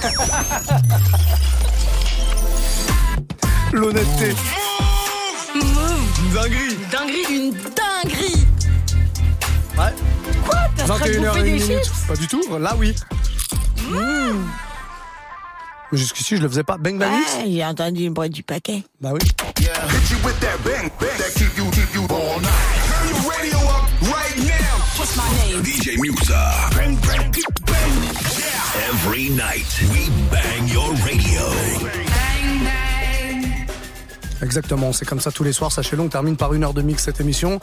L'honnêteté. Une dinguerie. Dinguerie, une dinguerie. Ouais. Quoi T'as en train de 21 bouffer h des 1 chips Pas du tout. Là, oui. Mais jusqu'ici, je le faisais pas. Bang bang mix j'ai entendu le bruit du paquet. Bah oui. DJ Musa. Every night, we bang your radio. Exactement, c'est comme ça tous les soirs, sachez-le, on termine par une heure de mix cette émission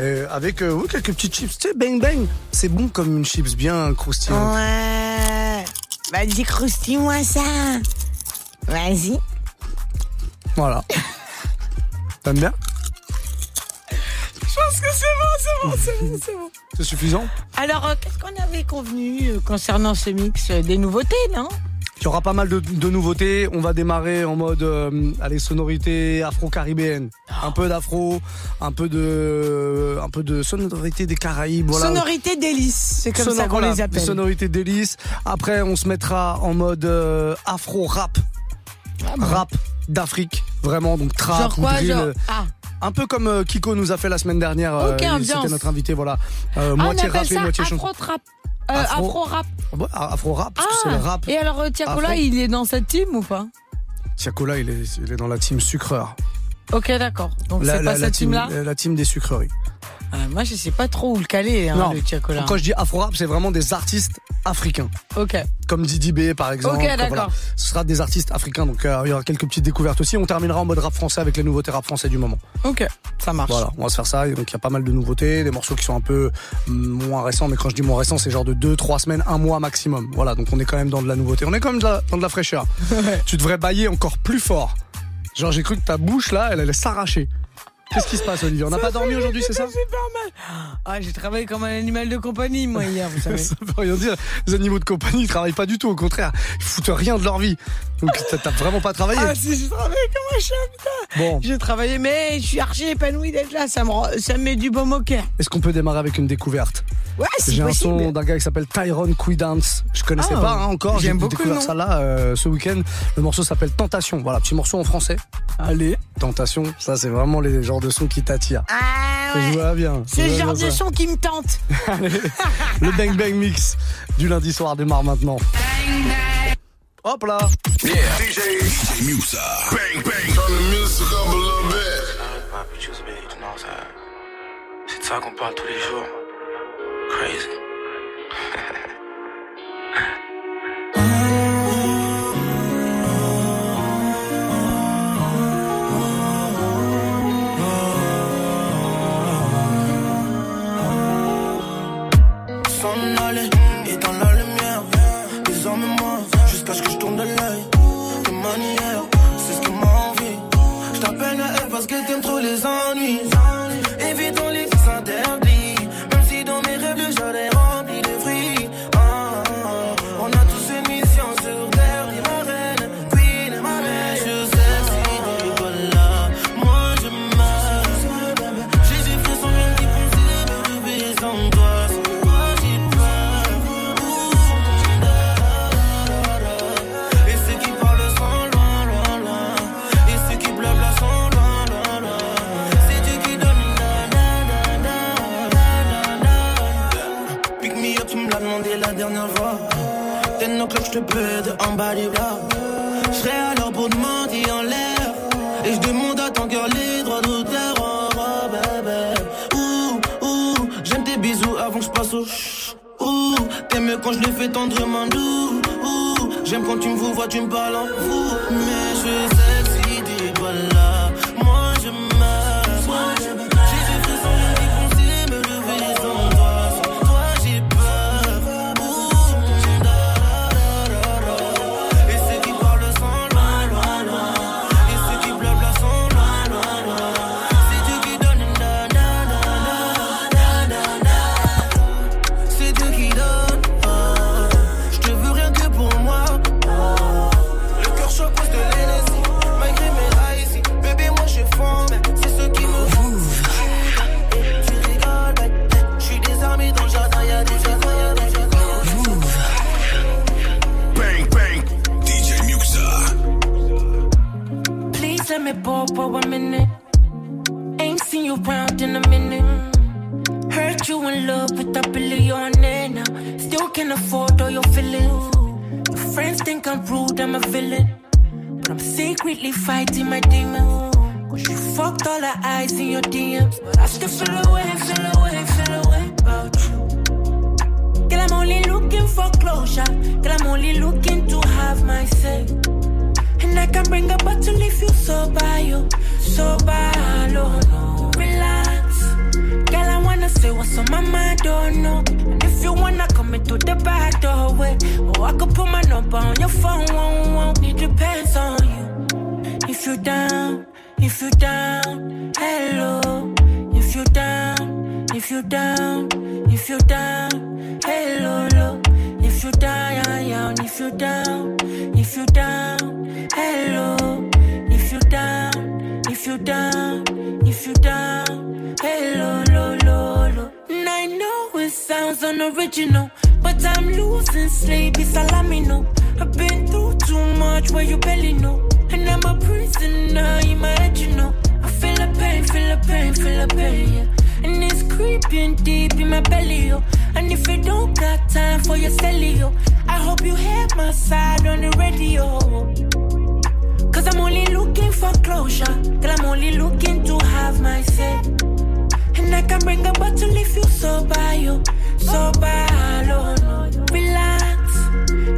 euh, avec euh, oui, quelques petites chips, tu sais, bang bang, c'est bon comme une chips bien croustillante. Ouais. Vas-y, croustille-moi ça. Vas-y. Voilà. T'aimes bien? Pense que c'est bon, c'est bon, c'est bon, c'est bon. C'est suffisant Alors, euh, qu'est-ce qu'on avait convenu euh, concernant ce mix euh, Des nouveautés, non? Il y aura pas mal de, de nouveautés, on va démarrer en mode euh, allez, sonorité afro-caribéenne. Un peu d'afro, un peu de un peu de sonorité des Caraïbes, voilà. Sonorité délice, c'est comme Sonor- ça qu'on voilà, les appelle. des sonorités délices. Après, on se mettra en mode euh, afro-rap. Rap d'Afrique, vraiment, donc trap, Ah Genre quoi, drill, genre Ah, Un peu comme euh, Kiko nous a fait la semaine dernière. euh, Ok, il- ambiance. C'était notre invité, voilà. Euh, Ah, moitié rap et moitié chanson. Euh, Afro- Afro-rap. Ouais, Afro-rap, parce que c'est le rap. Et alors, euh, Tiakola, Afro. il est dans cette team ou pas? Tiakola, il est, il est dans la team sucreur. Ok, d'accord. Donc, c'est pas la cette team, team-là? la- la team des sucreries. Euh, Moi, je sais pas trop où le caler, hein, non, le Tiakola. quand je dis afro-rap, c'est vraiment des artistes africains. Ok. Comme Didi B, par exemple. Ok, d'accord. Ce sera des artistes africains, donc euh, il y aura quelques petites découvertes aussi. On terminera en mode rap français avec les nouveautés rap français du moment. Ok, ça marche. Voilà, on va se faire ça. Donc il y a pas mal de nouveautés, des morceaux qui sont un peu mm, moins récents, mais quand je dis moins récents, c'est genre de 2 3 semaines, un mois maximum. Voilà, donc on est quand même dans de la nouveauté. On est quand même de la- dans de la fraîcheur. Tu devrais bailler encore plus fort. Genre j'ai cru que ta bouche là, elle allait s'arracher. Qu'est-ce qui se passe Olivier On n'a pas dormi aujourd'hui, c'est ça super mal. Ah, j'ai travaillé comme un animal de compagnie, moi, hier, vous savez. Ça veut rien dire. Les animaux de compagnie, ils travaillent pas du tout. Au contraire, ils foutent rien de leur vie. Donc t'as- vraiment pas travaillé. Ah, si, j'ai travaillé comme un chat, putain. Bon, J'ai travaillé, mais je suis archi épanoui d'être là. Ça me, ça me met du baume au cœur. est-ce qu'on peut démarrer avec une découverte Ouais, c'est J'ai un son d'un gars qui s'appelle Tyrone Quidance. Je connaissais Ah, pas hein, encore. J'ai j'aime beaucoup découvert ça là euh, ce week-end. Le morceau s'appelle Tentation. Voilà, petit morceau en français. Allez. Tentation, ça c'est vraiment les de sons qui t'attirent. Ah, Je ouais. vois bien. je C'est le genre de son qui me tente. Le Bang Bang Mix du lundi soir démarre maintenant. Hop là DJ, DJ Musa. bang, bang. Turn the music up a little bit. C'est de ça qu'on parle tous les jours. Crazy. t'appelle à elle parce que t'aimes j'aime quand tu me vois, tu me parles en. Don't know. And if you wanna come into the back doorway, oh, I could put my number on your phone, won't, won't. It depends on you. If you down, if you down, hello. If you down, if you down, if you down, hello, lo. If you down, if you down, if you down, hello. If you down, if you down, if you down, hello, know it sounds unoriginal, but I'm losing sleep, it's salami, no. I've been through too much where you barely know. And I'm a prisoner in my head, you know. I feel the pain, feel the pain, feel the pain, yeah. And it's creeping deep in my belly, yo. And if you don't got time for your celly, yo, I hope you hear my side on the radio. Cause I'm only looking for closure. I'm only looking to have my say. And I can bring a bottle if you so by you. So by alone. Relax.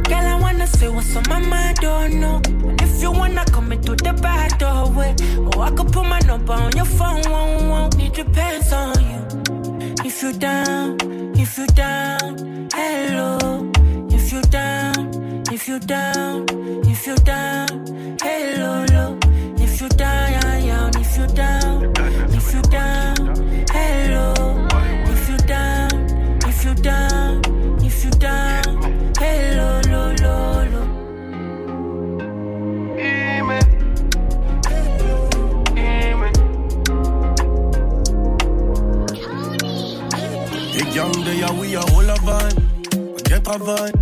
Girl, I wanna say what's on my mind, oh, don't know. And if you wanna come into the back doorway, oh, I could put my number on your phone, won't, won't. It depends on you. If you down, if you down, hello. If you down, if you down, if you down, hello, lo. If you down, yeah, yeah, and if you down, if you down, Les day, we are all a vibe. Get a vibe.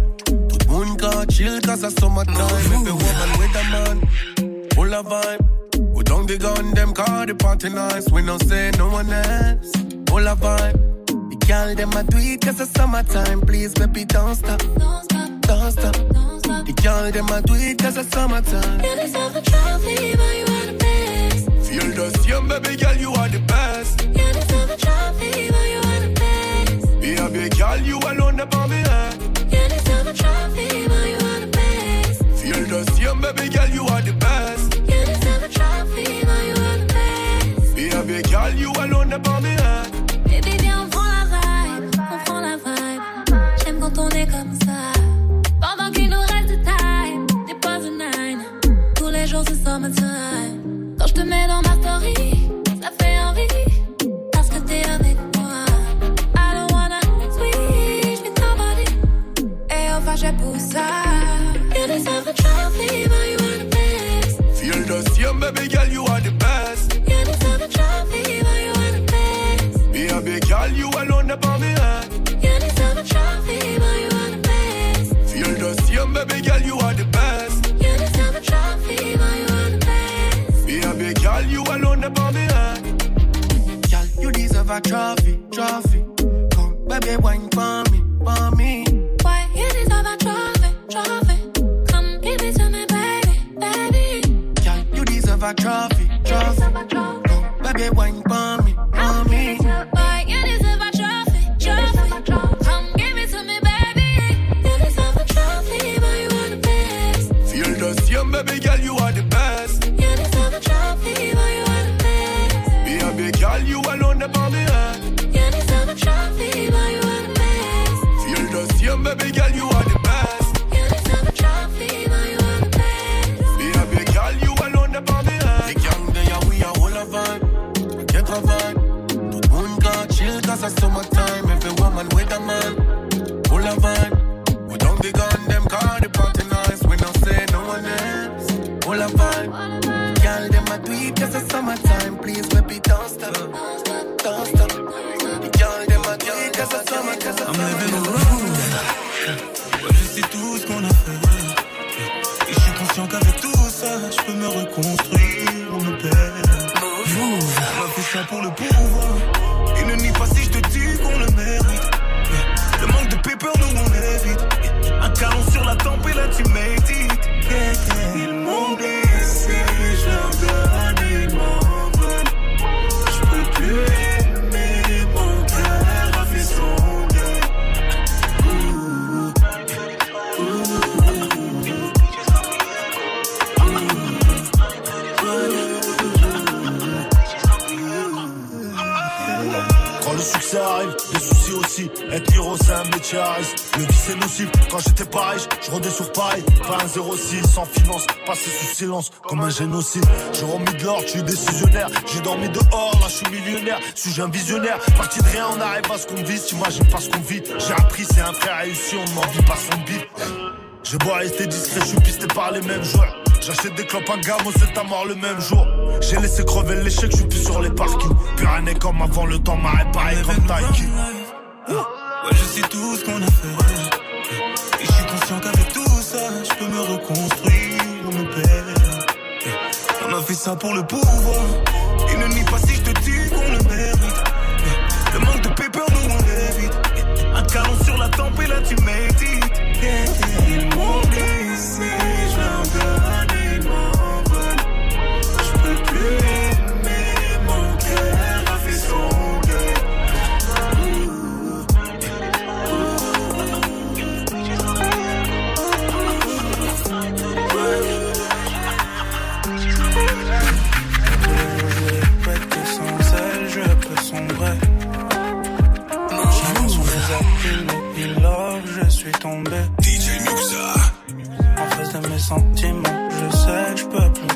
Tout monde got chill cause it's summertime. Every woman with a man. Full of vibe. We don't dig on them car the party nice. We don't say no one else. Full of vibe. The girl them a tweet cause it's summertime. Please baby don't stop. Don't stop, Don't stop. don't stop. The girl them a tweet cause it's summertime. You deserve a trophy, but you are the best. Feel the same baby girl you are the best. You deserve a trophy, but you are the best. Be a big girl you alone upon me head. You deserve a trophy, but you are the best? Feel the same baby girl you are the best. You deserve a trophy, but you are the best? Be a big girl you alone upon me head. A trophy, trophy. Come baby wine for me, for me. Why you deserve a trophy, trophy? Come give it to me, baby, baby. Girl you deserve a trophy, trophy. Come baby wine comme un génocide. J'ai remis de l'or, je suis décisionnaire. J'ai dormi dehors, là je suis millionnaire. Suis-je un visionnaire Parti de rien, on arrive à ce qu'on vise. T'imagines pas ce qu'on vit. J'ai appris, c'est un frère réussi, on n'en vit pas son bip. Je bois rester discret, je suis pisté par les mêmes joueurs. J'achète des clopes en gamme, c'est à mort le même jour. J'ai laissé crever l'échec, je suis plus sur les parkings. Plus rien n'est comme avant, le temps m'a réparé comme Taiki. Ouais, je sais tout ce qu'on a fait. Et je suis conscient qu'avec tout ça, je peux me reconstruire, ça pour le pouvoir. Et ne nie pas si je te dis qu'on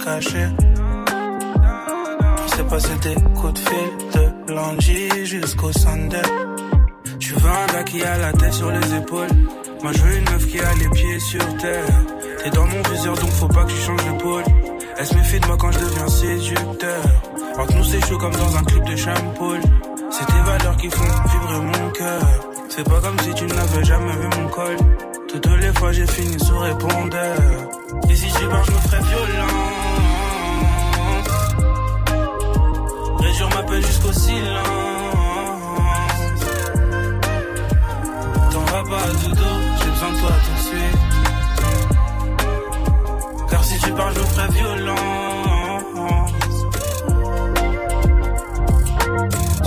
cacher. Il s'est passé des coups de fil de lundi jusqu'au Sunday. Tu veux un gars qui a la tête sur les épaules. Moi je veux une meuf qui a les pieds sur terre. T'es dans mon viseur donc faut pas que tu changes de pôle. Elle se méfie de moi quand je deviens séducteur. Entre nous c'est chaud comme dans un club de champagne. C'est tes valeurs qui font vibrer mon cœur. C'est pas comme si tu n'avais jamais vu mon col. Toutes les fois j'ai fini sous répondeur. Et si tu pars je me ferais violent. Jusqu'au silence. T'en vas pas dodo, j'ai besoin de toi tout de suite. Car si tu pars je me ferais violent.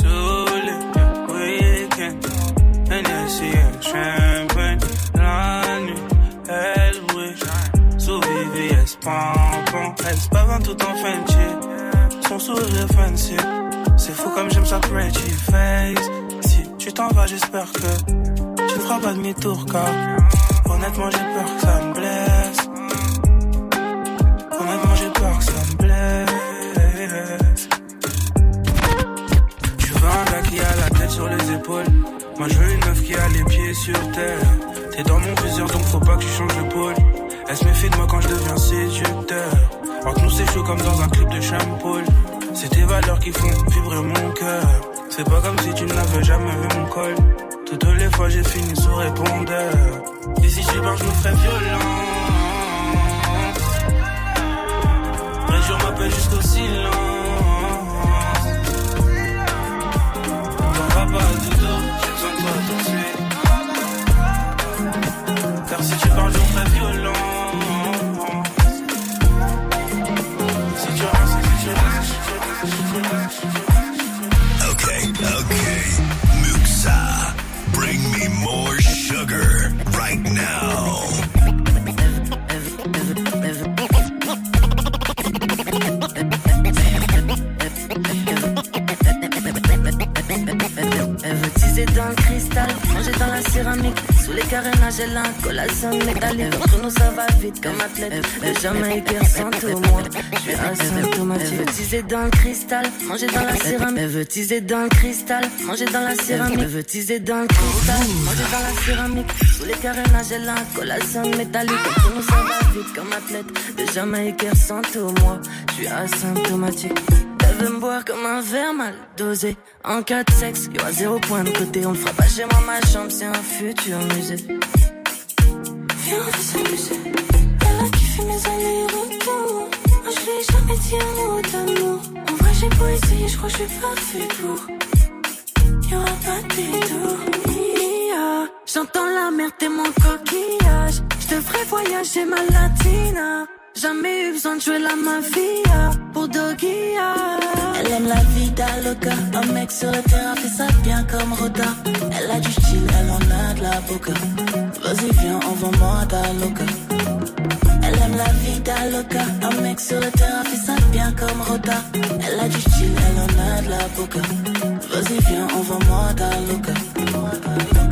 Tous les week-ends, champagne. La nuit, elle brille. Sous VVS, pampon. Elle se bave tout en Fenty. Son sourire fancy. C'est fou comme j'aime sa pretty face. Si tu t'en vas, j'espère que tu feras pas demi-tour car honnêtement j'ai peur que ça me blesse. Honnêtement j'ai peur que ça me blesse. Tu veux un gars qui a la tête sur les épaules. Moi je veux une meuf qui a les pieds sur terre. T'es dans mon viseur donc faut pas que tu changes de pôle. Elle se méfie de moi quand je deviens séducteur. Entre nous c'est chaud comme dans un club de champagne. C'est tes valeurs qui font vibrer mon cœur. C'est pas comme si tu n'avais jamais vu mon col. Toutes les fois j'ai fini sous répondeur. Et si tu pars je me ferais violent. Région m'appelle jusqu'au silence. T'en vas pas Sous les carénages, elle a un collation métallique. Entre nous, ça va vite comme athlète. Le Jamaïcain sans au moins. Je suis asymptomatique. Elle veut teaser dans le cristal, manger dans la céramique. Elle veut teaser dans le cristal, manger dans la céramique. Elle veut teaser dans le cristal, manger dans la céramique. Sous les carénages, elle a un collation métallique. Entre nous, ça va vite comme athlète. Le Jamaïcain sans au moins. Je suis asymptomatique. Veut me boire comme un verre mal dosé. En cas de sexe, y aura zéro point de côté. On ne fera pas chez moi, ma chambre, c'est un futur musée. Viens, on va s'amuser. Elle a kiffé mes allers-retours. Moi, je l'ai jamais dit un mot d'amour. En vrai, j'ai beau essayer, je crois que je suis pas fait pour. Y aura pas de détour. J'entends la merde et mon coquillage. Je ferai voyager ma latina. Jamais eu besoin de jouer la mafia Elle aime la vida loca. Un mec sur le terrain fait ça bien comme Roda. Elle a du style, elle en a de la boca. Vas-y, viens, envoie-moi ta. Elle aime la vida loca. Un mec sur le terrain fait ça bien comme Roda. Elle a du style, elle en a de la boca. Vas-y, viens, envoie-moi ta loca.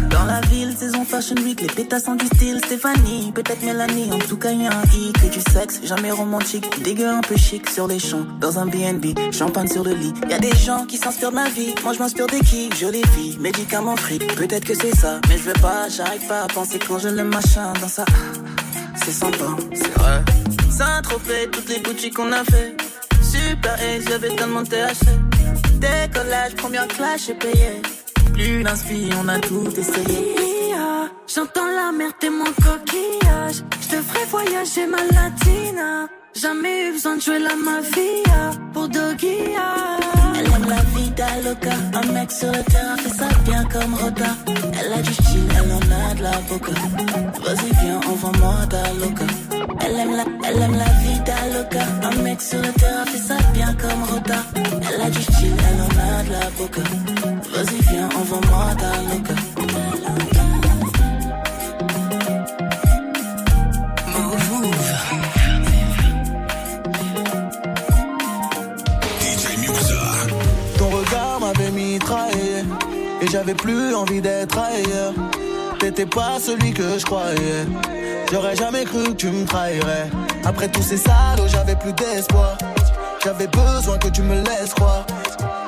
Dans la ville, saison Fashion Week, les pétasses ont du style. Stéphanie, peut-être Mélanie, en tout cas, y a un hic. Et du sexe, jamais romantique. Dégueu un peu chic sur les champs, dans un BNB, champagne sur le lit. Y a des gens qui s'inspirent de ma vie. Moi, je m'inspire des kicks, jolie fille, médicaments fric. Peut-être que c'est ça, mais je veux pas, j'arrive pas à penser quand je le machin dans ça. C'est sympa, c'est vrai. Saint-Tropez, toutes les boutiques qu'on a fait. Super Ace, j'avais tellement de THC. Décollage, première classe, j'ai payé. Plus d'inspi, on a tout essayé. J'entends la mer, t'es mon coquillage. Je te ferai voyager ma latina. Jamais eu besoin de jouer la mafia pour Dogia. Elle aime la vida loca. Un mec sur le terrain fait ça bien comme Rota. Elle a du style, elle en a de la boca. Vas-y, viens, envoie-moi ta loca. Elle aime la, elle aime la vida loca. Un mec sur le terrain fait ça bien comme Rota. Elle a du style, elle en a de la boca. Vas-y, viens, envoie-moi ta loca. Ton regard m'avait mitraillé Et j'avais plus envie d'être ailleurs T'étais pas celui que je croyais J'aurais jamais cru que tu me trahirais. Après tous ces salauds j'avais plus d'espoir. J'avais besoin que tu me laisses croire.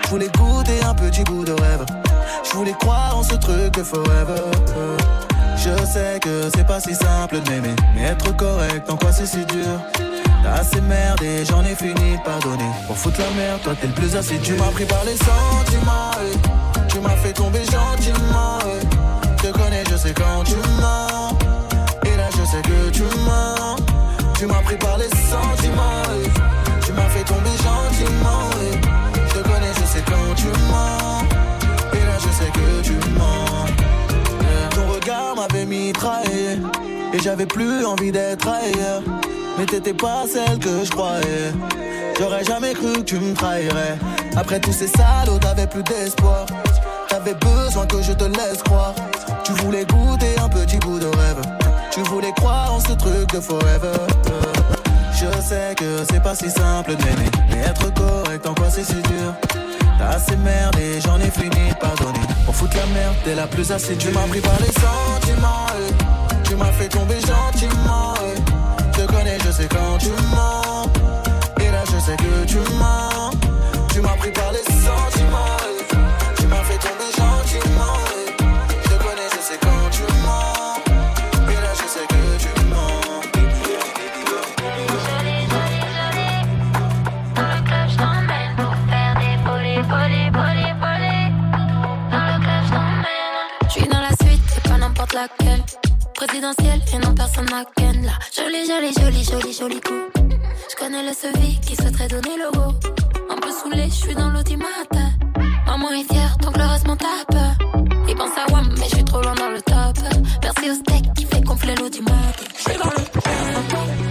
Je voulais goûter un petit bout de rêve. Je voulais croire en ce truc forever. Je sais que c'est pas si simple de m'aimer Mais être correct en quoi c'est si dur? T'as assez merdé, j'en ai fini de pardonner. Pour foutre la merde, toi t'es le plus assidu. Tu m'as pris par les sentiments. Tu m'as fait tomber gentiment. Je te connais, je sais quand tu mens sais que tu mens. Tu m'as pris par les sentiments. Eh. Tu m'as fait tomber gentiment. Eh. Je te connais, je sais quand tu mens. Et là je sais que tu mens. Ton regard m'avait mitraillé Et j'avais plus envie d'être ailleurs. Mais t'étais pas celle que je croyais. J'aurais jamais cru que tu me trahirais. Après tous ces salauds t'avais plus d'espoir. T'avais besoin que je te laisse croire. Tu voulais goûter un petit bout de rêve Tu voulais croire en ce truc de forever Je sais que c'est pas si simple de m'aimer Mais être correct en quoi c'est si dur? T'as assez merdé, j'en ai fini de pardonner Pour foutre la merde, t'es la plus assidue Tu m'as pris par les sentiments. Tu m'as fait tomber gentiment. Je connais, je sais quand tu mens Et là je sais que tu mens Tu m'as pris par les sentiments. Présidentielle et non personne n'a ken là. Joli, joli, joli, joli, joli coup. Je connais le sevi qui souhaiterait donner le go. Un peu saoulé, je suis dans l'automate. Maman est fière, donc le reste m'en tape. Il pense à WAM, mais je suis trop loin dans le top. Merci au steak qui fait gonfler l'automate. Je suis dans le.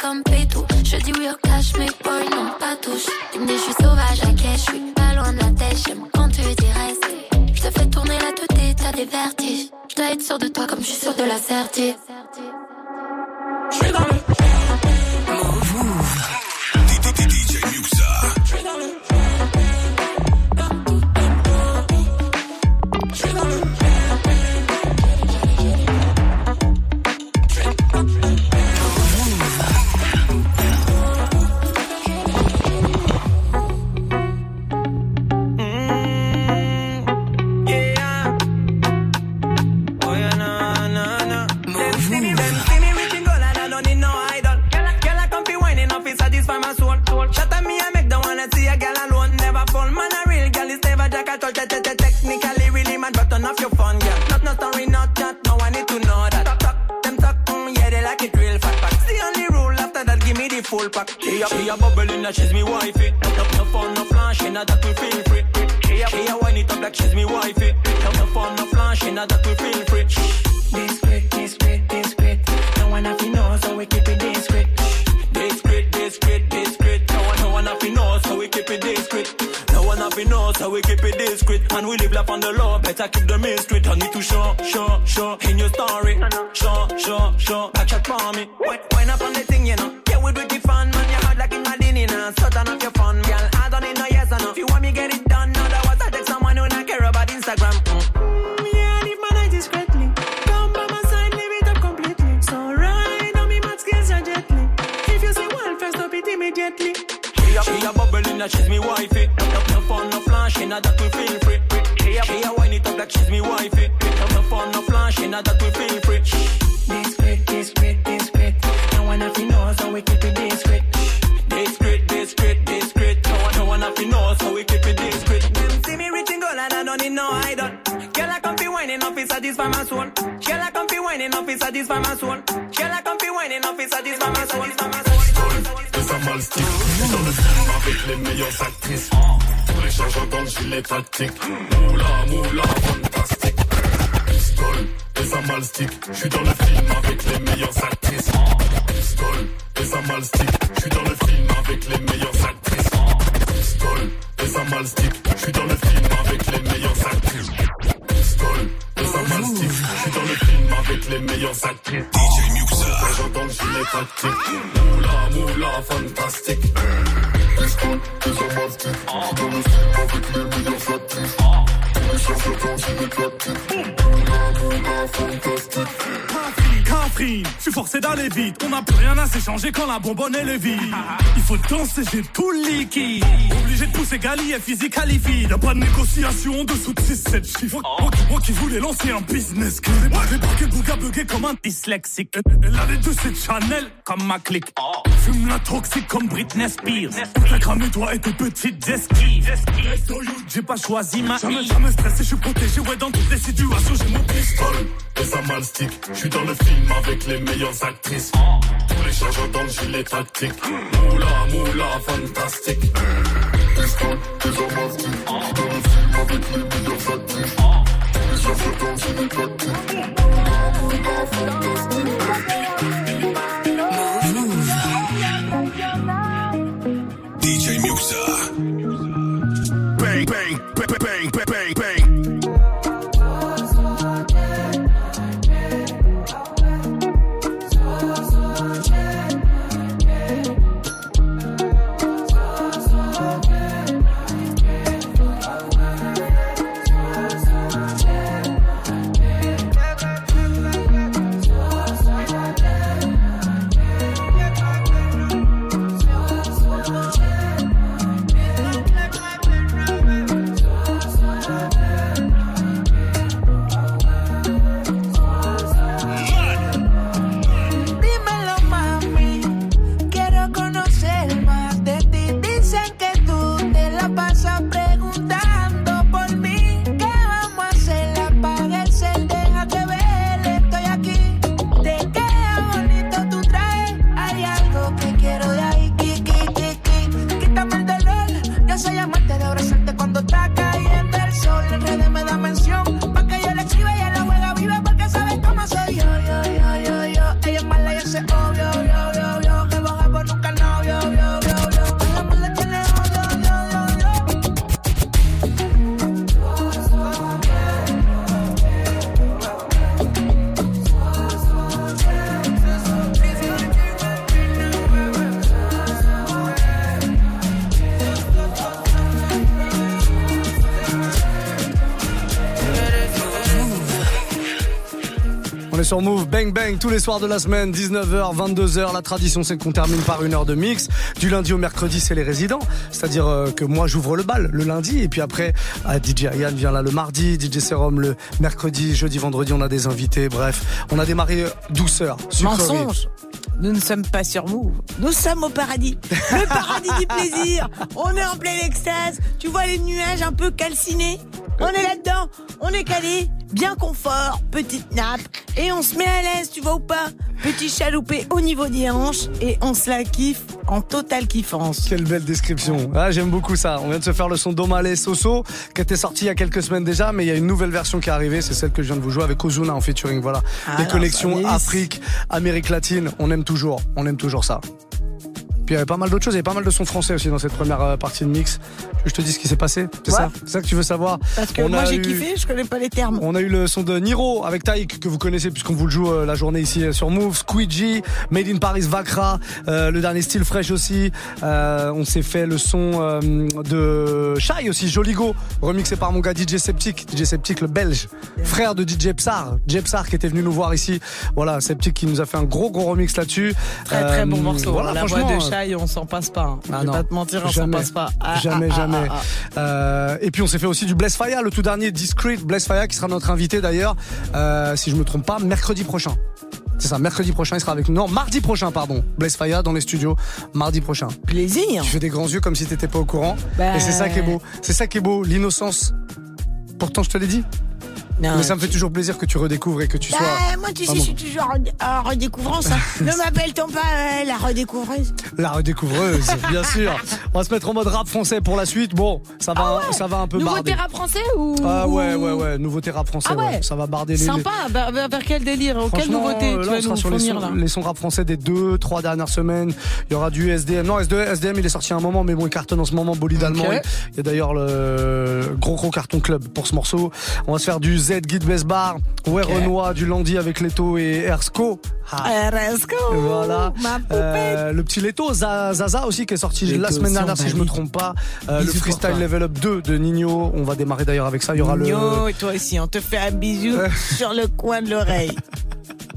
Comme pétou. Je dis oui au cash, mais boy, non, pas touche. Tu me dis, je suis sauvage, ok, je suis pas loin de la tête, j'aime quand tu dis rester. Je te fais tourner la tête, t'as des vertiges. Je dois être sûr de toi comme je suis sûr de la certitude. Je suis dans le. Full pack. She a, she a bubbling like she's me wifey. No, no fun, no flash, flashing, that we feel free. She a, she a wine it up like she's me wifey. No, no fun, no flash, flashing, that we feel free. Discreet, discreet, discreet. No one have to know, so we keep it discreet. Discreet, discreet, discreet. No one, no one have to know, so we keep it discreet. No one have to know, so we keep it discreet. And we live life on the law, better keep the mystery. Turn it to show, show, show in your story. Show, show, show, back chat for me. Wind up on the thing, you know. Yeah, we the fun, man. Your heart like in now. So turn up your fun, girl. I don't need no yes or no. If you want me, get it done. Otherwise, I take someone who not care about Instagram. Mm. Yeah, my discreetly. Come by my side, it completely. So right me, mad skills are. If you stop it immediately. She a, a she's me wifey. No, no, no fun, no flashing, that we feel free. She a, she a it up like she's me wifey. No, no fun, no flashing, that we feel free. Satisfy my soul. Girl, I come fi whining up, it's satisfy my soul. Girl, I come fi whining up, it's satisfy my soul. Amalstiques, je suis dans le film avec les meilleures actrices. Tous les changements dans le gilet tactique. Moula, moula, fantastique. Pistole, les amalstiques, je suis dans le film avec les meilleures actrices. Pistole, les amalstiques, je suis dans le film avec les meilleures actrices. Pistole, les amalstiques, je suis dans le film avec les meilleures actrices. Pistole, les amalstiques, je suis dans le film avec les meilleures actrices. DJ Muxa. dans le gilet tactique. Moula, moula, fantastique. Pistole, les amalstiques, je suis dans le film avec les meilleures actrices. Tous les chercheurs le gilet tactique. Moula, moula, fantastique. Je suis forcé d'aller vite. On n'a plus rien à s'échanger quand la bonbonne elle est vide. Il faut danser, j'ai tout le liquide. Obligé de pousser Gali et physique qualifie. Y'a pas de négociation en dessous de 6-7 chiffres. Moi, qui- moi qui voulais lancer un business. Que j'ai débarqué bouga bugué comme un dyslexique. Elle- a les deux, c'est Chanel comme ma clique. Fume la toxique comme Britney Spears. Instagram et toi et tes petites esquives. J'ai pas choisi ma Jamais, jamais stressé, je suis protégé. Ouais, dans toutes les situations, j'ai mon pistolet. Les amalstiques, je suis dans le film avec les meilleures actrices. Tous les chargeurs dans le gilet tactique. Moula, moula, fantastique. Pistole, les amalstiques, je suis dans le film avec les meilleures actrices. Tous les chargeurs dans le gilet tactique. Moula, moula, fantastique. Sur Move, bang bang, tous les soirs de la semaine, 19h, 22h. La tradition, c'est qu'on termine par une heure de mix. Du lundi au mercredi, c'est les résidents. C'est-à-dire euh, que moi, j'ouvre le bal le lundi. Et puis après, DJ Ayan vient là le mardi, DJ Serum le mercredi, jeudi, vendredi, on a des invités. Bref, on a démarré euh, douceur. Mensonge. Nous ne sommes pas sur Move. Nous sommes au paradis. Le paradis du plaisir. On est en pleine extase. Tu vois les nuages un peu calcinés. On est là-dedans. On est calé. Bien confort, petite nappe, et on se met à l'aise, tu vois ou pas Petit chaloupé au niveau des hanches, et on se la kiffe en totale kiffance. Quelle belle description. Ah, j'aime beaucoup ça. On vient de se faire le son d'Omale Soso, qui était sorti il y a quelques semaines déjà, mais il y a une nouvelle version qui est arrivée. C'est celle que je viens de vous jouer avec Ozuna en featuring. Voilà. Ah, ça lisse. Afrique, Amérique latine. On aime toujours. On aime toujours ça. Puis il y avait pas mal d'autres choses. Il y avait pas mal de sons français aussi dans cette première euh, partie de mix. Je te dis ce qui s'est passé. C'est Ouais. ça. C'est ça que tu veux savoir? Parce que On moi j'ai eu- kiffé, je connais pas les termes. On a eu le son de Niro avec Taïk que vous connaissez puisqu'on vous le joue euh, la journée ici euh, sur Move, Squeegee, Made in Paris Vakra, euh, le dernier Style Fresh aussi. Euh, on s'est fait le son euh, de Shai aussi, Joligo, remixé par mon gars DJ Septic, DJ Septic le belge, frère de DJ Psar, DJ Psar qui était venu nous voir ici. Voilà, Septic qui nous a fait un gros gros remix là-dessus. Très très bon morceau. Voilà, la voix franchement, de Shai, on s'en passe pas. hein. Ah je vais non, pas te mentir, on s'en jamais, passe pas. Ah, jamais, ah, jamais. ah, ah. Euh, et puis on s'est fait aussi du Bless Fire, le tout dernier Discreet Bless Fire qui sera notre invité d'ailleurs, euh, si je me trompe pas, mercredi prochain. C'est ça, mercredi prochain, il sera avec nous. Non, mardi prochain, pardon. Bless Fire dans les studios, mardi prochain. Plaisir. Tu fais des grands yeux comme si t'étais pas au courant. Bah. Et c'est ça qui est beau. C'est ça qui est beau, l'innocence. Pourtant, je te l'ai dit. Non, Mais ça me fait toujours plaisir que tu redécouvres et que tu sois. Bah, moi, tu sais, je suis toujours en, redécouvrance. hein. ne m'appelle-t-on pas euh, la redécouvreuse? La redécouvreuse, bien sûr. On va se mettre en mode rap français pour la suite. Bon, ça va, ça va un peu Nouveau barder. rap français ou Ah ouais, ou- ouais, ouais, nouveauté rap français. Ah ouais. Ça va barder les. Sympa, vers, vers- vers quel délire Quelle nouveauté euh, tu là, vas on sera nous sur les fournir sons, là? les sons rap français des deux, trois dernières semaines. Il y aura du SDM. Non, SD SDM, il est sorti à un moment, mais bon, il cartonne en ce moment, bolide allemand. Il y a d'ailleurs le gros gros carton club pour ce morceau. On va se faire du Z Guide Best Bar, ouais Renoir, du Landy avec Leto et Ersco. Ah. Resco Voilà. Ma Euh, le petit Leto, Za- Zaza aussi qui est sorti Leto, la semaine dernière si je me valide. trompe pas. Euh, le freestyle level up 2 de Nino. On va démarrer d'ailleurs avec ça. Il y aura Nino, le et toi aussi, on te fait un bisou sur le coin de l'oreille.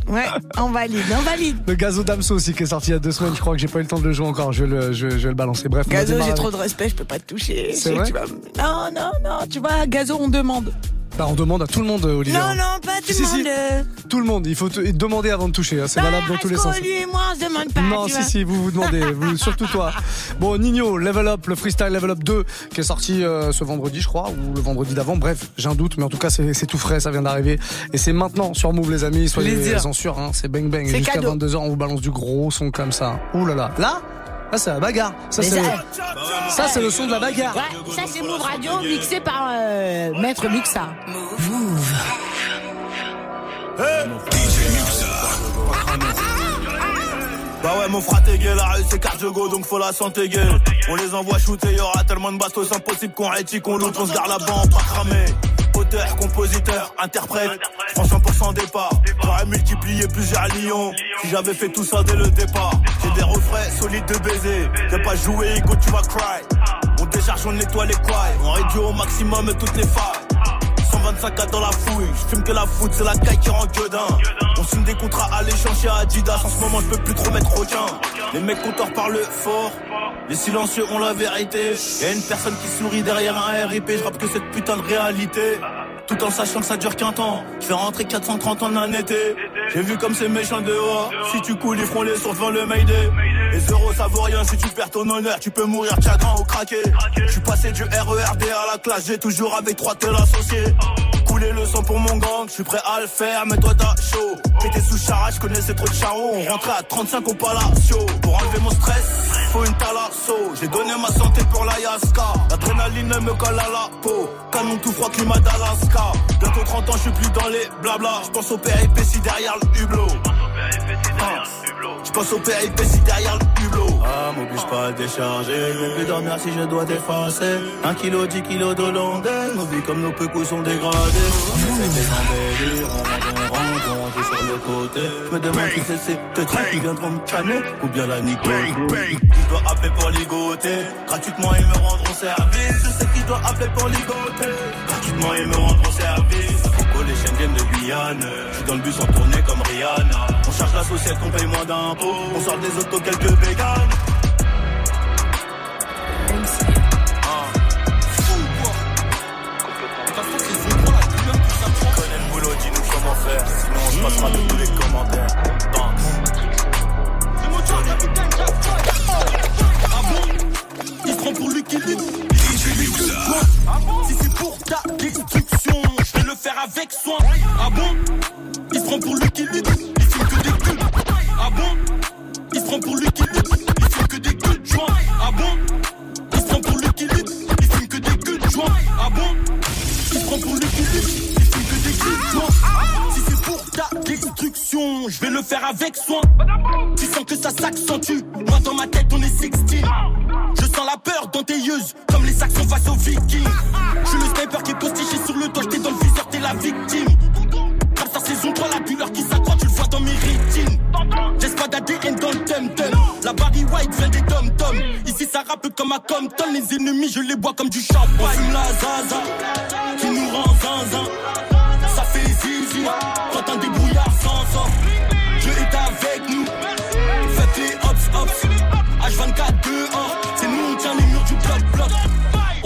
Ouais, on valide, on valide. le Gazo Damso aussi qui est sorti il y a deux semaines. Je crois que j'ai pas eu le temps de le jouer encore. Je vais le, je, je vais le balancer. Bref, Gazo, j'ai trop de respect, je peux pas te toucher. C'est vrai vas me- Non, non, non, tu vois, Gazo, on demande. Bah, on demande à tout le monde, Olivier. Non, non, pas tout le si, monde. euh. Tout le monde. Il faut te- demander avant de toucher. hein. C'est Bah, valable dans tous les sens. lui et moi, on se demande pas. Non, si, vois. si, vous vous demandez, vous, surtout toi. Bon, Nino, Level Up, le freestyle Level Up 2, qui est sorti euh, ce vendredi, je crois, ou le vendredi d'avant. Bref, j'ai un doute, mais en tout cas, c'est tout frais, ça vient d'arriver. Et c'est maintenant sur Move, les amis. Soyez Plaisir. en sûrs, hein, c'est bang bang. Jusqu'à cadeau. 22h, on vous balance du gros son comme ça. Ouh là là. Là, là, c'est la bagarre. Ça, c'est ça- ça, c'est le son de la bagarre. Ouais, ça c'est Move Radio mixé par euh, Maître Muxa. Bah ouais, mon fratégué, la rue c'est cardio donc faut la santé gueule. On les envoie shooter, y'aura tellement de bastos, c'est impossible qu'on rétille, qu'on loupe, on se garde la banque, pas cramé. Auteur, compositeur, interprète, prends 100% départ. J'aurais multiplié plusieurs lions, si j'avais fait tout ça dès le départ. J'ai des refrains solides de baiser, t'as pas joué, go tu vas cry. On décharge, on nettoie les couilles, on réduit au maximum toutes les failles. 125 à dans la fouille, je fume que la foot, c'est la caille qui rend gueudin. On signe des contrats à l'échange chez Adidas, en ce moment je peux plus trop mettre aucun. Les mecs compteurs parlent fort, les silencieux ont la vérité. Y'a une personne qui sourit derrière un RIP, je rappe que cette putain de réalité. Tout en sachant que ça dure qu'un temps, je vais rentrer 430 en un été. J'ai vu comme c'est méchant dehors, si tu coules ils feront les devant le Mayday. Les euros ça vaut rien si tu perds ton honneur, tu peux mourir chagrin ou craquer. Je suis passé du RERD à la classe, j'ai toujours avec trois tels associés. Couler le sang pour mon gang, je suis prêt à le faire, mais toi t'as chaud. Pété sous charage, je connaissais trop de charros, on rentrait à 35 au Palacio. Pour enlever mon stress, faut une talasso. J'ai donné ma santé pour la Yaska. L'adrénaline me colle à la peau. Canon tout froid, climat d'Alaska. Bientôt 30 ans, je suis plus dans les blabla. Je pense au péripéties derrière le hublot. Je pense au péripéties derrière le hublot. Ah, m'oblige pas à décharger. Même plus dormir si je dois t'effacer. Un kilo, dix kilos d'Hollandais. Nos vies comme nos pécous sont dégradés. On essaie des on sur le côté. Je me demande si c'est ces deux trucs qui viendront me canner ou bien la nico. Je dois appeler pour ligoter. Gratuitement, ils me rendront service. Je sais qu'ils doivent appeler pour ligoter. Gratuitement, ils me rendront service. Coco, les chaînes viennent de Guyane. Je suis dans le bus en tournée comme Rihanna. Charge la société, on paye moins d'impôts. On sort des autos, quelques. Ah, comment faire. Sinon, on se passera de tous les commentaires. Il se prend pour lui qui lui. Si c'est pour ta destruction, je vais le faire avec soin. lutte, faire avec soin. Tu sens que ça s'accentue, moi dans ma tête on est 16. Je sens la peur dans tes yeux, comme les Saxons face aux Vikings. Je suis le sniper qui est postiché sur le toit, j'étais dans le viseur, t'es la victime. Comme ça, saison 3, la douleur qui s'accroît, tu le vois dans mes rétines. J'escalade ADN dans le tum-tum. La Barry White vient des tom-tom. Ici, ça rappe comme à Compton. Les ennemis, je les bois comme du champagne. La zaza, qui nous rend zinzin. Ça fait zizi,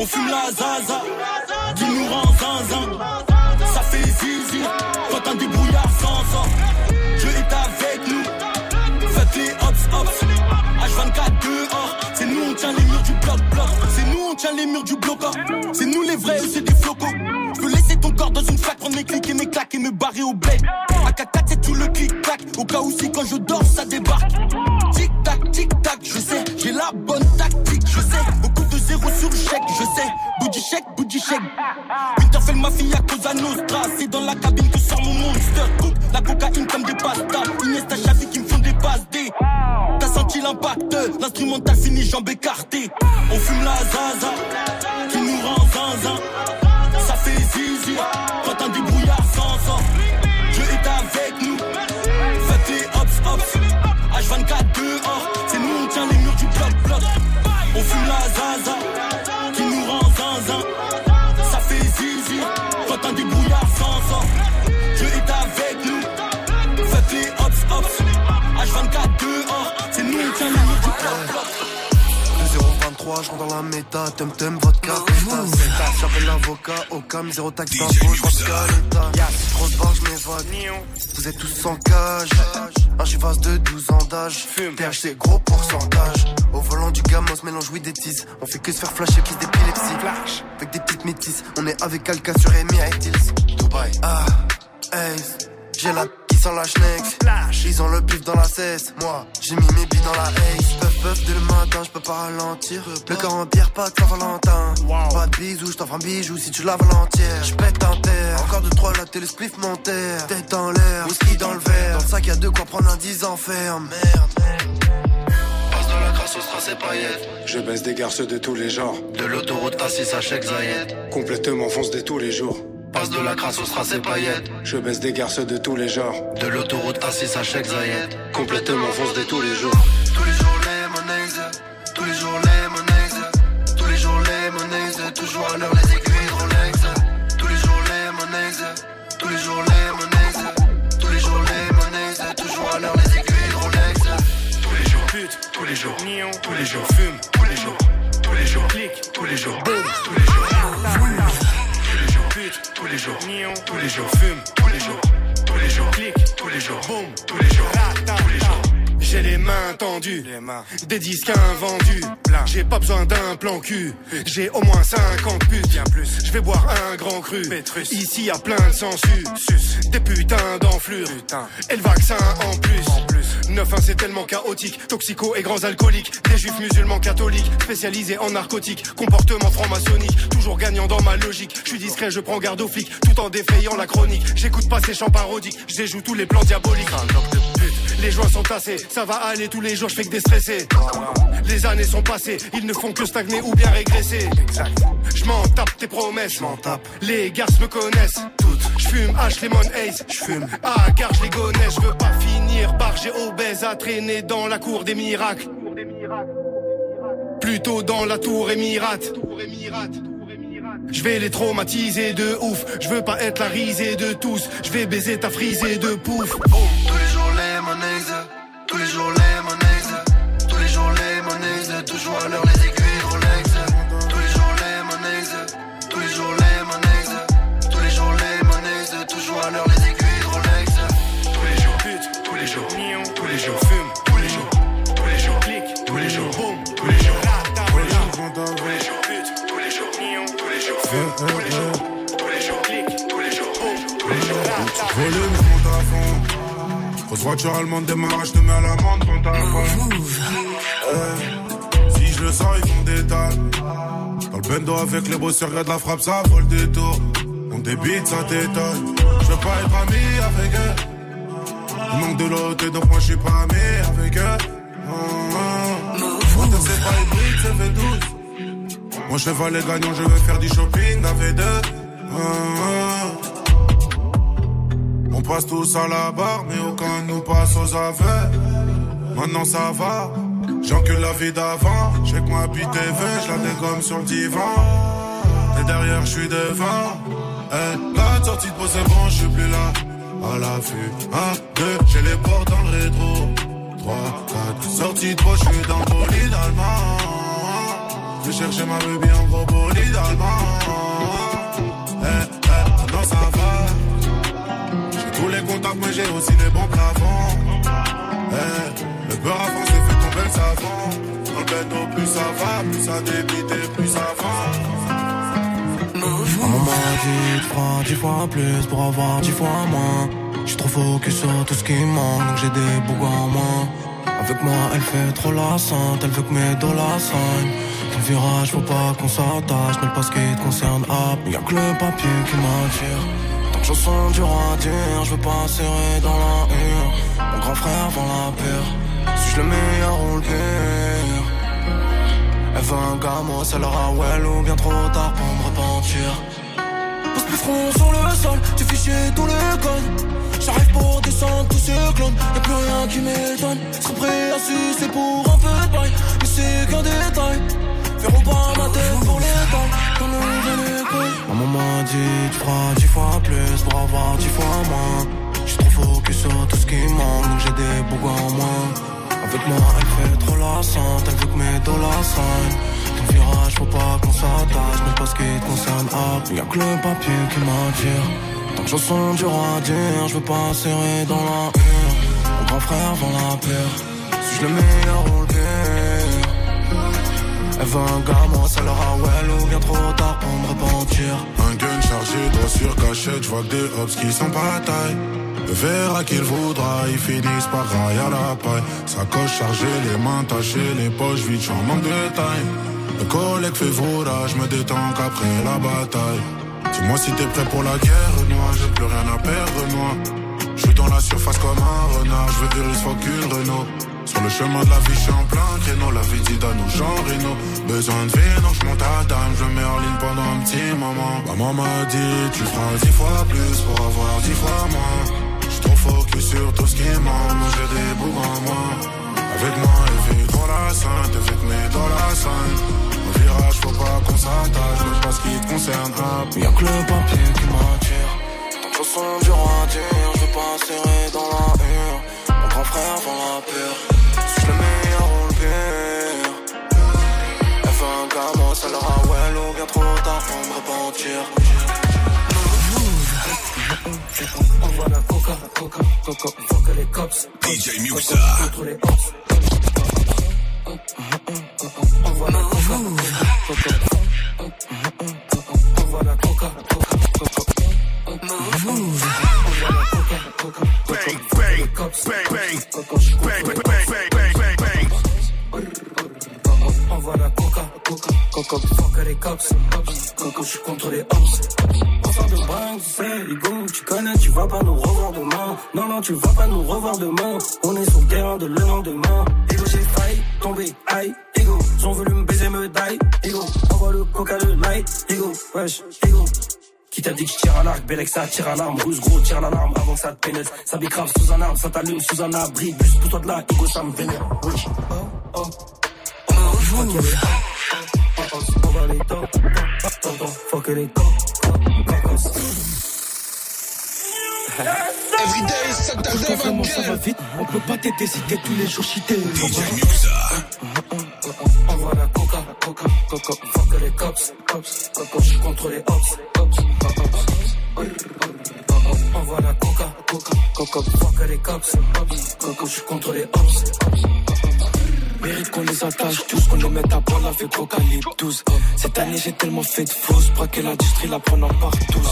fume la zaza, qui nous rend zinzin. Ça fait zizi, quand un débrouillard s'en. Dieu est avec nous. Faites les hops, hops. H24 dehors, c'est nous, on tient les murs du bloc-bloc. C'est nous, on tient les murs du bloc. C'est nous les vrais, c'est des flocos. Je peux laisser ton corps dans une flaque, prendre mes clics et mes claques et me barrer au bled. A 4 c'est tout le clic-clac. Au cas où si quand je dors, ça débarque. Tic-tac, tic-tac, je sais, j'ai la bonne Winterfell, ma fille à Cosa Nostra. C'est dans la cabine que sort mon monster. Cook, la cocaïne comme des pastas. Iniesta, Xavi qui me font des passes D. T'as senti l'impact, l'instrumental fini, jambes écartées. On fume la zaza, je rentre dans la méta, tum tum, vodka, zeta. J'appelle l'avocat, au cam, zéro taxe d'impôt, je l'état. Grosse barre, je m'évade. Vous êtes tous sans cage. Un chivasse de 12 ans d'âge. THC, gros pourcentage. Au volant du gamin, on se mélange, oui, des teases. On fait que se faire flasher, crise d'épilepsie. Flash. Avec des petites métisses. On est avec Alka sur Emi et Hills. Dubaï. Ah, Ace. J'ai la sent la schneck. Ils ont le pif dans la cesse. Moi, j'ai mis mes billes dans la haze. Puff puff dès le matin, je peux pas ralentir. Le corps en bière, pas de Saint-Valentin. Pas de bisous, je t'offre un bijou si tu laves l'entière. Je pète un terre. Encore deux, trois, la télé spliff mon terre. Tête en l'air, whisky dans le verre. Dans le sac, y'a de quoi prendre un 10 ans ferme. Merde. Passe de la grâce au strass et paillettes. Je baisse des garces de tous les genres. De l'autoroute A6 à Cheikh Zayed. Complètement fonce de tous les jours. Passe de la grâce au strass et paillettes. Je baisse des garces de tous les genres. De l'autoroute A6 à Cheikh Zayed. Complètement fonce de tous les jours. Tous les jours les tous les jours fume, tous les jours, tous les jours. Clic, tous les jours. Boum, tous les jours. Tous les jours. J'ai les mains tendues, des disques invendus. J'ai pas besoin d'un plan cul, j'ai au moins 50 putes. Bien plus, je vais boire un grand cru. Ici y a plein de sensu, des putains d'enflures. Et le vaccin en plus. 9-1 c'est tellement chaotique, toxico et grands alcooliques. Des juifs musulmans catholiques, spécialisés en narcotiques. Comportement franc-maçonnique, toujours gagnant dans ma logique. Je suis discret, je prends garde aux flics, tout en défayant la chronique. J'écoute pas ces chants parodiques, je déjoue tous les plans diaboliques. Les joints sont tassés, ça va aller tous les jours, je fais que déstresser. Les années sont passées, ils ne font que stagner ou bien régresser. Je m'en tape tes promesses, Les garces me connaissent. Je fume H Lemon Ace, je fume. Ah car je les connais, je veux pas finir bargé obèse à traîner dans la cour des miracles. Plutôt dans la tour émirate. Je vais les traumatiser de ouf, je veux pas être la risée de tous, je vais baiser ta frisée de pouf. Tous les jours les monnaies, tous les jours les monnaies, tous les jours les monnaies, toujours à l'heure les Volume, je monte à fond. Grosse voiture allemande démarrage, je te mets à l'amende quand t'as Eh, Si je le sens, ils font des dalles. Dans le bendo avec les bosseurs, regarde la frappe, ça vole des tours. On débite, ça t'étonne. Je veux pas être ami avec eux. Il manque de l'autre, donc moi je suis pas ami avec eux. Moi, c'est pas hybride, c'est V12. Moi, je vais les gagnants, je vais faire du shopping avec deux. Ah, ah. On passe tous à la barre, mais aucun nous passe aux aveux. Maintenant ça va, j'encule la vie d'avant. J'ai que ma bite TV, je la dégomme sur le divan. Et derrière, je suis devant. Eh, la sortie de peau, c'est bon, je suis plus là. À l'affût, un, deux, j'ai les portes dans le rétro. 3, 4, sortie de peau, je suis dans le bolide allemand. Je chercher ma baby en gros bolide allemand. Eh, j'ai aussi les bons plafonds. Eh, le beurre avant, c'est fait tomber le savon. Dans le plus ça va, plus ça débite et plus ça va. On m'a dit, tu feras dix fois plus pour avoir dix fois moins. J'suis trop focus sur tout ce qui manque, donc j'ai des bougs en moins. Avec moi, elle fait trop la sainte, elle veut que mes dollars saignent. Dans le virage, faut pas qu'on s'attache, mais pas ce qui te concerne, hop. Y'a que le papier qui m'attire. Chanson du roi dire, je veux pas serrer dans la hure. Mon grand frère vend la pire. Suis-je le meilleur ou le pire? Elle veut un gamin, ça leur a ou bien trop tard pour me repentir. Pose plus front sur le sol, tu fichier tous les codes. J'arrive pour descendre tous ces clones, y'a plus rien qui m'étonne. Serais prêt à sucer pour un peu de bail, mais c'est qu'un détail. Verront pas ma tête pour les pour avoir dix fois trop focus sur tout ce qui manque, donc j'ai des bougs en moins. Avec moi, elle fait trop la sainte, elle veut que mes dollars saignent. Ton virage, faut pas qu'on s'attache, mais pas ce qui te concerne, hop. Y'a que le papier qui m'attire. Tant que chanson du roi dire, je veux pas serrer dans la hure. Mon grand frère vend la pire. Suis-je le meilleur ou le? Elle veut un moi ça leur a well ou bien trop tard pour me repentir. Un gun chargé, droit sur cachette, je vois que des hops qui sont pas taille. Le verra qu'il voudra, ils finissent par railler à la paille. Sacoche chargée, les mains tachées, les poches vides, j'en manque de taille. Le collègue fait vroura, je me détends qu'après la bataille. Dis-moi si t'es prêt pour la guerre, moi, j'ai plus rien à perdre, moi. Je suis dans la surface comme un renard, je veux Iris, faut qu'une Renault. Sur le chemin de la vie, je suis en plein créneau, la vie dit à nos gens Reno. Besoin de vie, donc je monte à dame, je mets en ligne pendant un petit moment. Maman m'a dit, tu feras dix fois plus pour avoir dix fois moins. J'suis trop focus sur tout ce qui manque, j'ai des bougs en moi. Avec moi, elle vit dans la sainte, avec mes dans la sainte. Au virage, faut pas qu'on s'attache, mais pas ce qui te concerne. hop. Y'a que le papier qui m'attire. Tant que chanson du roi dire, je veux pas serrer dans la hure. Mon grand frère vend la pire. Suis-je le meilleur ou pire? Elle veut un gamin, ça leur a well ou bien trop tard pour me repentir. Envoie la coca, coca, coca, fuck les cops. DJ Muxa. Contre ops. Envoie la coca, coca, coca. Envoie la bang, bang, bang, bang, cops. Coco, je suis contre les ops. On sort de c'est Hugo, tu connais, tu vas pas nous revoir demain. Non, non, tu vas pas nous revoir demain. On est sur le terrain de le lendemain. Ego, j'ai failli tomber, aïe, ego. Ils ont voulu me baiser, me die, ego. Envoie le coca, le light, ego, wesh, ego. Qui t'a dit que je tire à l'arc, Bélec ça tire à l'arme, ruse gros tire l'alarme avant que ça te pénètre. Ça bicrave sous un arbre, ça t'allume sous un abri, bus pour toi de là, ego ça me vénère. Oh, oh. Les oh, on va les top, top, fuck les top, Everyday, Saturday, ça va vite, on peut pas t'aider si t'es tous les jours cheaté. Envoie la coca, coca, coca, fuck les cops, cops, coca, je suis contre les ops, ops, ops. Envoie la coca, coca, coca, fuck les cops, ops, coca, je suis contre les ops. Mérite qu'on les attache tous, qu'on les mette à poil avec 12. Cette année j'ai tellement fait de fausses, braquer l'industrie, la prenant par tous.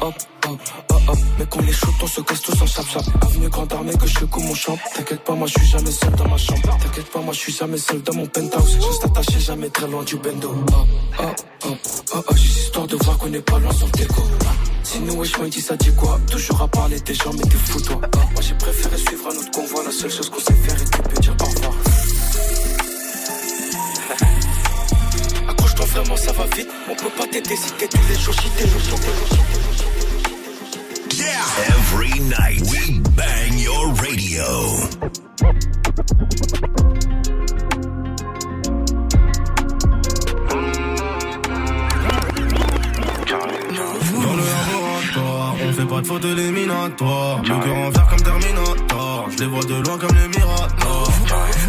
Hop, oh, oh, oh. Mais qu'on les shoot, on se casse tous en chap chap. Avenue Grande Armée que je coupe mon champ. T'inquiète pas, moi je suis jamais seul dans ma chambre. T'inquiète pas, moi je suis jamais seul dans mon penthouse. Je reste attaché jamais très loin du bendo. Oh, oh, oh, oh. Juste histoire de voir qu'on est pas loin le déco. Sinon, wesh, moi, il dit ça dit quoi? Toujours à parler des gens, mais t'es fou, toi. Moi, j'ai préféré suivre un autre convoi. La seule chose qu'on sait faire est de dire au revoir. Accroche-toi vraiment, ça va vite. On peut pas t'aider si t'es tous les jours, t'es jours. Every night we bang your radio. Dans le laboratoire, on fait pas de faute éliminatoire. Le cœur en verre comme Terminator. Je les vois de loin comme les Mirators.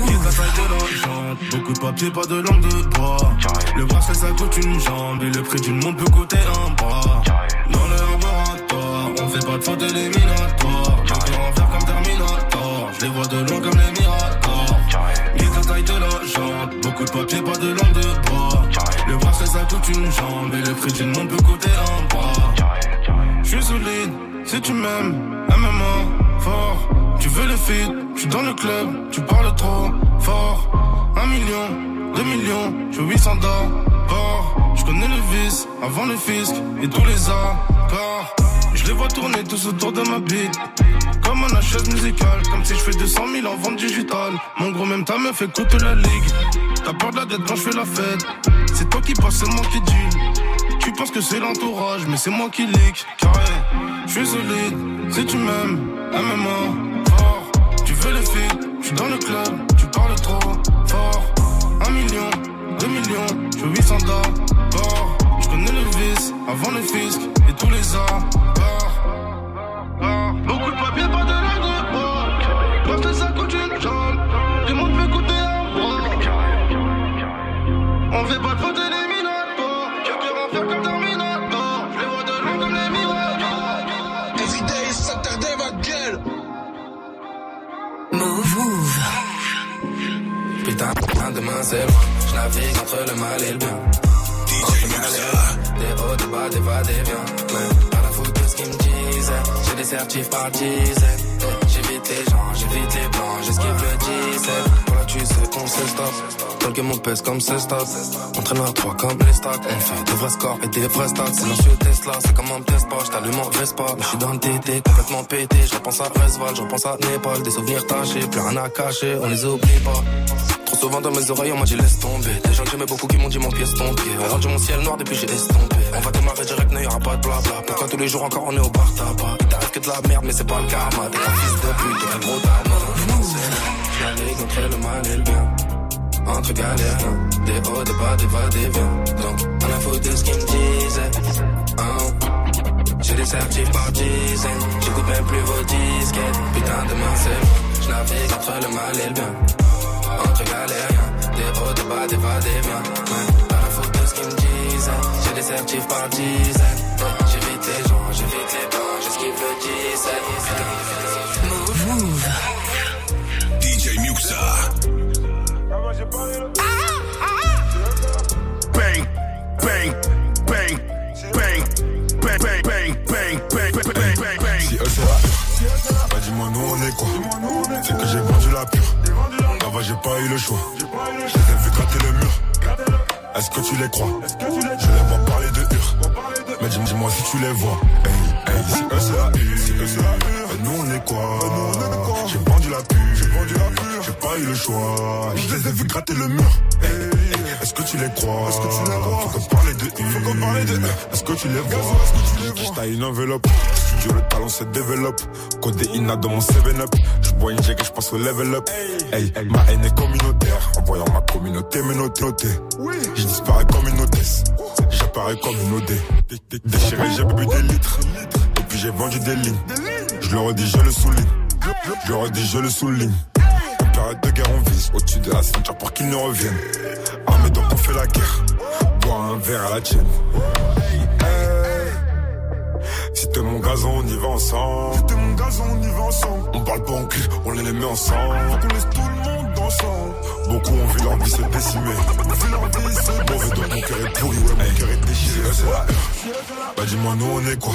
Il est la taille de. Beaucoup de papier, pas de langue de bois. Le bracelet ça coûte une jambe. Et le prix d'une montre peut coûter un bras. Dans le laboratoire, on fait pas de faute éliminatoire. Le cœur en verre comme Terminator. Je les vois de loin comme les Mirators. Il est la taille de jante. Beaucoup de papier, pas de langue de bois. Le bracelet ça coûte une jambe. Et le prix d'une montre peut coûter un bras. Je suis solide, si tu m'aimes, MMA, fort. Veux le feed, je suis dans le club, tu parles trop fort. Un million, deux millions, je veux 800 d'or. Je connais le vice, avant le fisc et tous les accords. Je les vois tourner tous autour de ma bite. Comme un chaise musicale, comme si je fais 200 000 en vente digitale. Mon gros, même ta meuf écoute la ligue. T'as peur de la dette quand je fais la fête. C'est toi qui passe, c'est moi qui deal. Tu penses que c'est l'entourage, mais c'est moi qui leak. Carré, je suis solide, si tu m'aimes, MMA, feed, je suis dans le club, tu parles trop fort. Un million, deux millions, je veux 800 d'or. Je connais le vice, avant le fisc et tous les accords. Beaucoup de papier, pas de langue de. Parce que ça coûte une jambe. Du monde peut coûter un bras. On fait pas de faute demain c'est loin. Je navigue entre le mal et le bien. Entre le mal et le bien. Des hauts, des bas, des va, des viens. Pas la faute de ce qu'ils me disaient. J'ai des certifs par dizaines. J'évite les gens, j'évite les blancs. J'esquive le 17. Voilà, tu sais qu'on se stop. Dans le game, on pèse comme c'est stop. Entraîneur 3 comme les stocks. On fait des vrais scores et des vrais stats. Silencieux Tesla, c'est comme un test pas. J't'allume en Vespa. Mais j'suis dans le TT, complètement pété. Je repense à Resval, je repense à Népal. Des souvenirs tachés, plus rien à cacher. On les oublie pas. Souvent dans mes oreilles, on m'a dit laisse tomber. Des gens que j'aimais beaucoup qui m'ont dit mon pied ton pied. Rendu mon ciel noir depuis j'ai estompé. On va démarrer direct, n'y aura pas de blabla. Pourquoi tous les jours encore on est au bar tabac? Il t'arrive que de la merde, mais c'est pas le karma. T'es un fils de pute, t'es un gros. Je navigue entre le mal et le bien. Entre galériens, des hauts, des bas, des va, des viens. Donc, on a foutu de ce qu'ils me disaient. Hein. J'ai des certifs par dizaines. J'écoute même plus vos disquettes. Putain, demain c'est. Je navigue entre le mal et le bien. Entre galériens, des hauts, des bas, des va, des viens. Ouais. Pas la faute de ce qu'ils me disaient. J'ai des certifs par dizaines. Ouais. J'évite les gens, j'évite les blancs. J'esquive le 17. Move, move. DJ Muxa. Bang, bang, bang, bang, bang, bang, bang, bang, bang, bang, bang, bang, bang. Si eux c'est la Bah dis-moi nous on est quoi C'est que j'ai vendu la pure J'ai pas eu le choix. Je les ai vu gratter le mur. Est-ce que tu les crois? Je les vois parler de hur Mais dis- dis-moi si tu les vois. Hey, hey, si eux c'est la hur nous on est quoi? J'ai vendu la pure J'ai pas eu le choix. Je les ai vu gratter le mur. Est-ce que tu les crois? Est-ce que tu les crois? Faut qu'on parle de hur Est-ce que tu les vois? J'taille une enveloppe Le talent se développe. Côté Ina dans mon 7-up Je bois une jack et je passe au level up. Hey, ma haine est communautaire. En voyant ma communauté me noter. Je disparais comme une hôtesse. J'apparais comme une OD Déchiré j'ai bu des litres. Et puis j'ai vendu des lignes. Je le redis je le souligne. Je le redis je le souligne. En période de guerre on vise Au-dessus de la ceinture pour qu'ils ne reviennent. Armé donc on fait la guerre. Bois un verre à la tienne si t'es mon gazon, on y va ensemble. Si t'es mon gazon, on y va ensemble. On parle pas en cul, on les met ensemble. Faut laisse tout le monde ensemble. Beaucoup ont vu leur vie se décimer. Mauvais donc mon cœur est pourri, ouais, mon cœur est déchiré. C'est la. Bah dis-moi, nous on est quoi?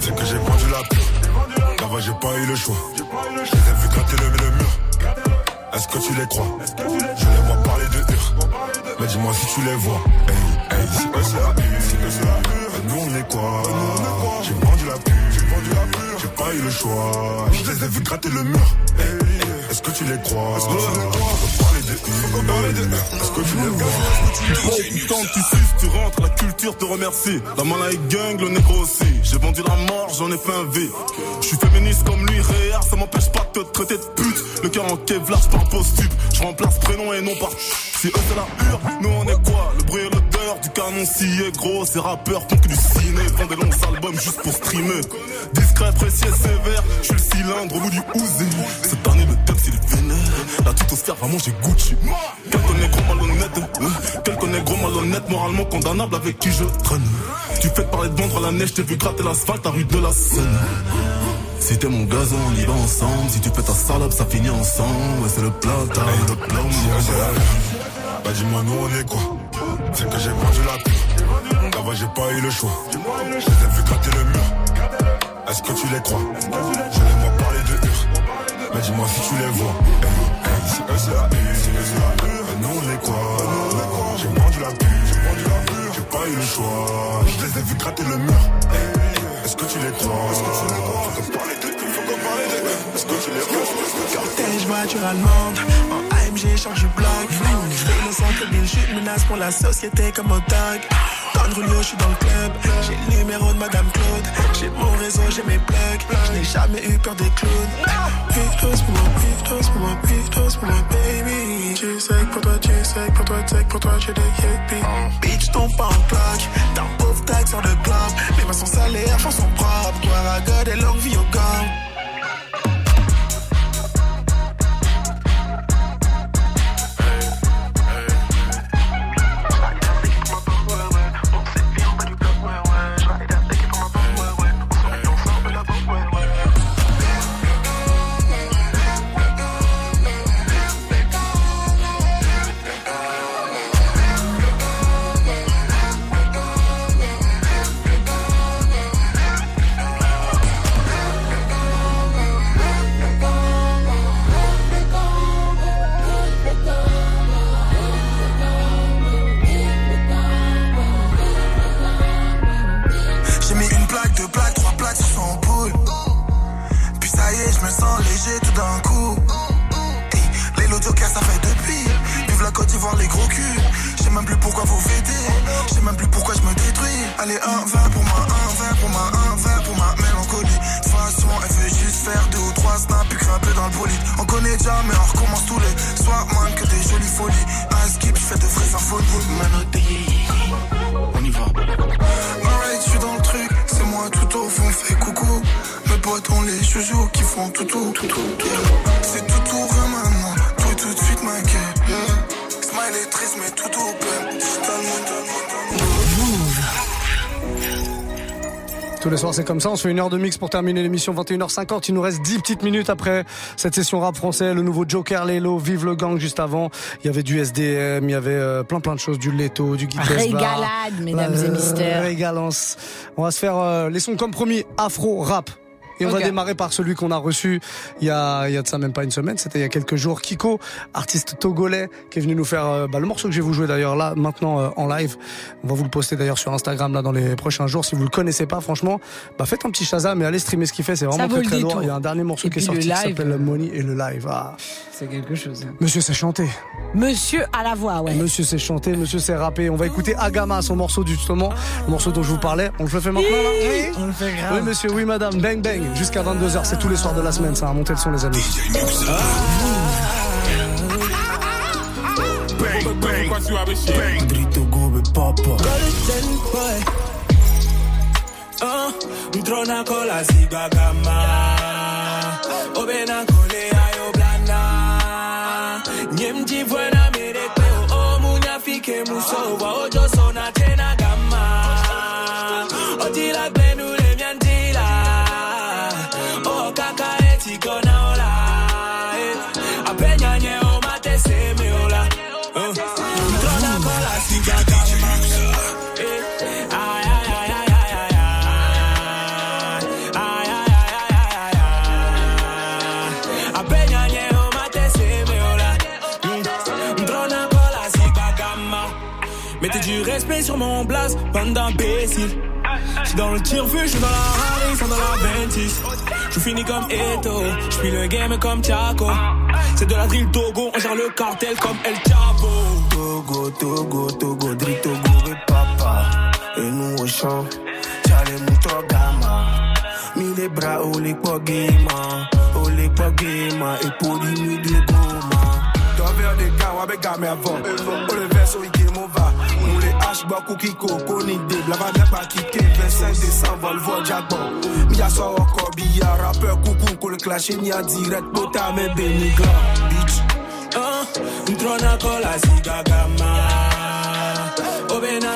C'est que j'ai vendu la pure. Là-bas, j'ai pas eu le choix. Je les ai vu gratter le, le mur. Est-ce que tu les crois? Je les vois parler de hur. Mais dis-moi si tu les vois. Hey, hey, c'est c'est la. Bah, nous on est quoi? J'ai pas eu le choix. Je les ai vu gratter le mur. Est-ce que tu les crois? Est-ce que tu les crois? Faut tu putain, tu suces, tu rentres, la culture te remercie. La malaïque gang, le négro aussi. J'ai vendu la mort, j'en ai fait un V. Je suis féministe comme lui, réel, ça m'empêche pas de te traiter de pute. Le cœur en kevlar, par post-tube. Je remplace prénom et nom par. Si eux c'est la hure, nous on est quoi? Le bruit et l'odeur du canon scié, gros. Ces rappeurs font que du ciné, font des longs albums juste pour streamer. Discret, précis et sévère, je suis le cylindre au bout du ouzé. Cette année, le est vénère. La toute au vraiment j'ai Gucci. Quel connaît gros malhonnête, hein quel gros malhonnête, moralement condamnable avec qui je traîne. Tu fais parler de vendre à la neige, t'es vu gratter l'asphalte à rue de la Seine. Si t'es mon gazon, on y va ensemble. Si tu fais ta salope, ça finit ensemble. Ouais, c'est le plat, t'as le. Bah dis-moi nous on est quoi? C'est que j'ai vendu la pure Là-bas j'ai pas eu le choix Je vu gratter le mur Est-ce que tu les crois? Je les vois parler de hur Mais dis-moi si tu les vois Si eux c'est la eux c'est la hur Et nous on est quoi J'ai vendu la pure J'ai pas eu le choix Je les ai vu gratter le mur Est-ce que tu les crois Est-ce que tu les crois Faut qu'on parle de hur Faut qu'on parle de Est-ce que tu les crois Cortège voiture allemande, en AMG change du bloc. Fais le centre une menace pour la société comme au tag. Don Julio, je suis dans le club. J'ai le numéro de Madame Claude. J'ai mon réseau, j'ai mes plugs. Je n'ai jamais eu peur des clowns. Pitos pour moi, pitos pour moi, pitos pour moi, baby. Tu sais que pour toi, tu sais que pour toi, tu sais que pour toi, j'ai des yuppies. Bitch, tombe pas en plaque. T'as un pauvre tag sur le club. Les mains sont salées, argent sont propres. Gloire à God et longue vie au gang. Chouchous qui font tout tout, tout tout. yeah. C'est tout tout rien maintenant, tout tout de suite ma gueule. yeah. Smile est triste, mais tout au plein. Tous les soirs, c'est comme ça. On se fait une heure de mix pour terminer l'émission 21h50. Il nous reste 10 petites minutes après cette session rap français. Le nouveau Joker, Lelo, Vive le Gang juste avant. Il y avait du SDM, il y avait euh, plein plein de choses, du Leto, du Guy Tesla. Régalade, mesdames et messieurs. Régalance. On va se faire euh, les sons comme promis, afro, Et on va démarrer par celui qu'on a reçu il y a, il y a de ça même pas une semaine, c'était il y a quelques jours. Kiko, artiste togolais, qui est venu nous faire euh, bah, le morceau que je vais vous jouer d'ailleurs là, maintenant euh, en live. On va vous le poster d'ailleurs sur Instagram là dans les prochains jours. Si vous le connaissez pas, franchement, bah faites un petit Shazam et allez streamer ce qu'il fait. C'est vraiment très très lourd. Il y a un dernier morceau Et qui est sorti qui s'appelle euh, Money et le live. Ah. C'est quelque chose. hein. Monsieur sait chanter. Monsieur à la voix, ouais. Monsieur sait chanter, monsieur sait rapper. On va écouter Agama, son morceau du justement, le morceau dont je vous parlais. On le fait maintenant là Oui, on le fait grave. Oui monsieur, oui madame. Bang bang. Jusqu'à 22h, c'est tous les soirs de la semaine. Ça va monter le son les amis. Bang, bang, bang. Drito du respect sur mon blast, bande d'imbéciles. J'suis dans le tir feu, j'suis dans la sans dans la 26. Je finis comme Eto, j'suis le game comme Chaco. C'est de la drill Togo, on gère le cartel comme El Chapo. Togo, Togo, Togo, drill Togo, et papa. Et nous au champ, chale mucho gama. Mi les bras, oh les pogema, oh les pogema, et pour lui de goma. T'envers des gars, gars, mais avant. Bois, cookie, coco, ni des blabla, pas kické. 25 décembre, le vol, jackpot. Mi a sort encore, billard, rappeur, coucou, qu'on le clash, ni a direct, bota, mais béni, gars, bitch. Ah, Ntrona kola sigagama Obena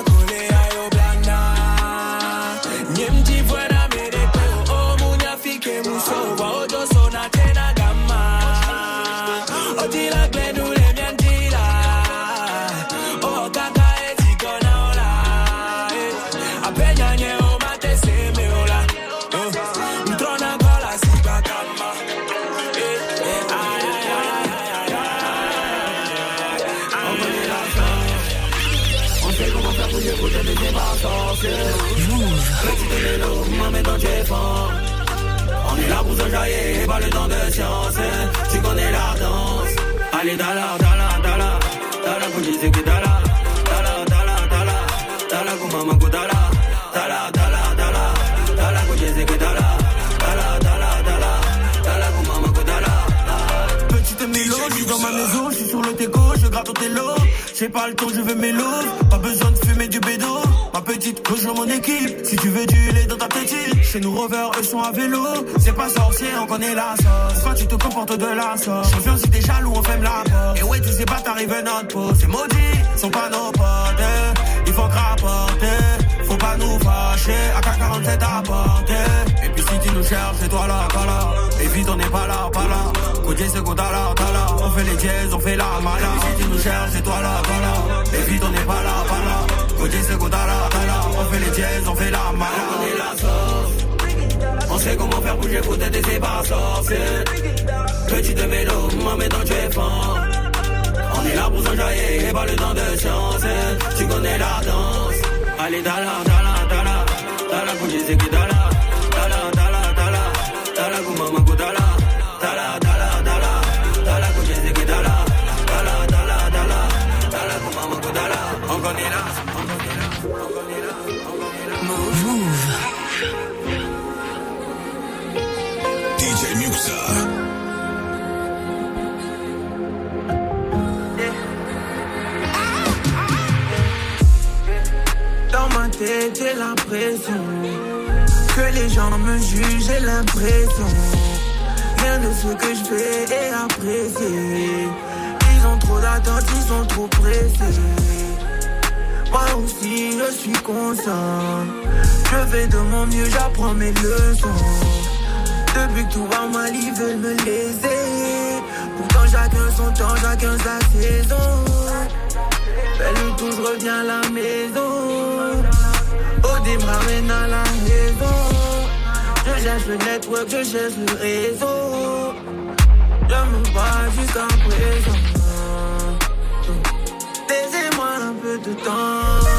science. Tu connais la danse. Allez, dala, dala, dala. J'ai pas le temps, je veux mélo. Pas besoin de fumer du bédo. Ma petite, rejoins mon équipe. Si tu veux du lait dans ta petite, chez nous rovers, eux sont à vélo. C'est pas sorcier, on connaît la sauce. Quand tu te comportes de la sauce? Champion, si t'es jaloux, on ferme la porte. Et ouais, tu sais pas, t'arrives notre peau. C'est maudit, sont pas nos potes. Il faut rapporter, faut pas nous fâcher. AK-47 à porter. Et puis si tu nous cherches, c'est toi là, pas là. Et vite, on n'est pas là, pas là. Côté, c'est qu'on là, t'as là. On fait les dièses, on fait la mala. Si tu nous cherches, c'est toi là, pas là. Et vite, on n'est pas là, pas là. Côté, c'est qu'on t'a là, t'as là. On fait les dièses, on fait la mala. On est la sauce. On sait comment faire bouger pour t'aider, c'est pas sorcier. Petit de mélo, maman dans tu es fort. On est là pour s'enjailler, pas le temps de chance. Tu connais la danse. Allez, dala, dala, dala. Dala, pour dire que. Dala, j'ai l'impression que les gens me jugent, j'ai l'impression. Rien de ce que je fais est apprécié. Ils ont trop d'attentes, ils sont trop pressés. Moi aussi, je suis conscient. Je fais de mon mieux, j'apprends mes leçons. Depuis que tout va mal, ils veulent me laisser. Pourtant, chacun son temps, chacun sa saison. Belle tout, je reviens à la maison. Ramène à la maison. Je cherche le network, je cherche le réseau. Je me bats jusqu'à présent. Laissez-moi un peu de temps.